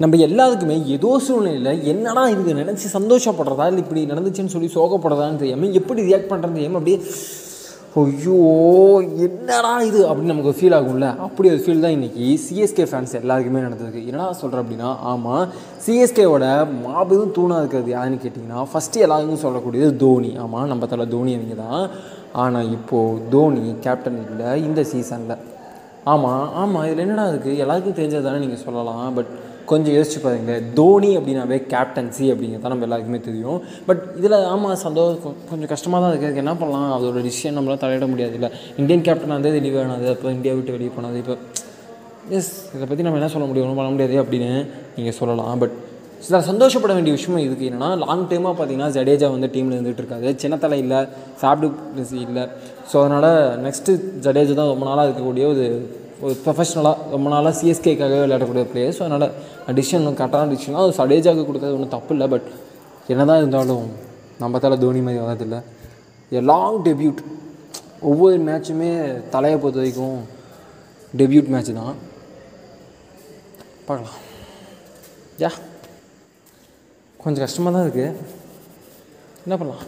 நம்ம எல்லாத்துக்குமே ஏதோ சூழ்நிலையில் என்னடா இதுக்கு நினச்சி சந்தோஷப்படுறதா இல்லை இப்படி நடந்துச்சுன்னு சொல்லி சோகப்படுறதான்னு தெரியாமல் எப்படி ரியாக்ட் பண்ணுறது தெரியாமல் அப்படியே ஐயோ என்னடா இது? அப்படின்னு நமக்கு ஃபீல் ஆகும்ல. அப்படி ஒரு ஃபீல் தான் இன்றைக்கி சிஎஸ்கே ஃபேன்ஸ் எல்லாருக்குமே நடந்தது என்னடா சொல்கிறேன் அப்படின்னா ஆமாம் சிஎஸ்கேவோட மாபெரும் தூணாக இருக்கிறது யாருன்னு கேட்டிங்கன்னா ஃபஸ்ட்டு எல்லாருக்கும் சொல்லக்கூடியது தோனி. ஆமாம் நம்ம தலை தோனி அவங்க தான். ஆனால் இப்போது தோனி கேப்டன் இல்லை இந்த சீசனில் ஆமாம் ஆமாம் இதில் என்னடா இருக்குது எல்லாருக்கும் தெரிஞ்சது தானே நீங்கள் சொல்லலாம் பட் கொஞ்சம் யோசிச்சு பாருங்களேன் தோனி அப்படின்னாவே கேப்டன்சி அப்படிங்கிறது தான் நம்ம எல்லாருக்குமே தெரியும். பட் இதில் ஆமாம் சந்தோஷம் கொஞ்சம் கஷ்டமாக தான் இருக்குது என்ன பண்ணலாம்? அதோட டிசிஷன் நம்மளால் தலையிட முடியாது இல்லை இந்தியன் கேப்டன் வந்து வெளியே வேணாது அப்போ இந்தியா விட்டு வெளியே போனது. இப்போ எஸ் இதை பற்றி நம்ம என்ன சொல்ல முடியும்? ஒன்றும் பண்ண முடியாது அப்படின்னு நீங்கள் சொல்லலாம். பட் சில சந்தோஷப்பட வேண்டிய விஷயம் இதுக்கு என்னென்னா லாங் டைமாக பார்த்தீங்கன்னா ஜடேஜா வந்து டீமில் இருந்துகிட்டு இருக்காது சின்னத்தலை இல்லை சாப்டு இல்லை. ஸோ அதனால் நெக்ஸ்ட்டு ஜடேஜா தான் ரொம்ப நாளாக இருக்கக்கூடிய ஒரு ஒரு ப்ரொஃபஷ்னலாக ரொம்ப நாளாக சிஎஸ்கேக்காகவே விளையாடக்கூடிய பிளேயர் ஸோ அதனால் டிசிஷன் கரெக்டான டிசிஷன் அது ஜடேஜாவுக்கு கொடுத்தது ஒன்றும் தப்பு இல்லை பட் என்ன தான் இருந்தாலும் நம்ம தலை தோனி மாதிரி வர்றதில்ல. எ லாங் டெபியூட் ஒவ்வொரு மேட்சுமே தலையை பொறுத்த வரைக்கும் டெபியூட் மேட்ச் தான். பார்க்கலாம். யா கொஞ்சம் கஷ்டமாக தான் இருக்குது என்ன பண்ணலாம்?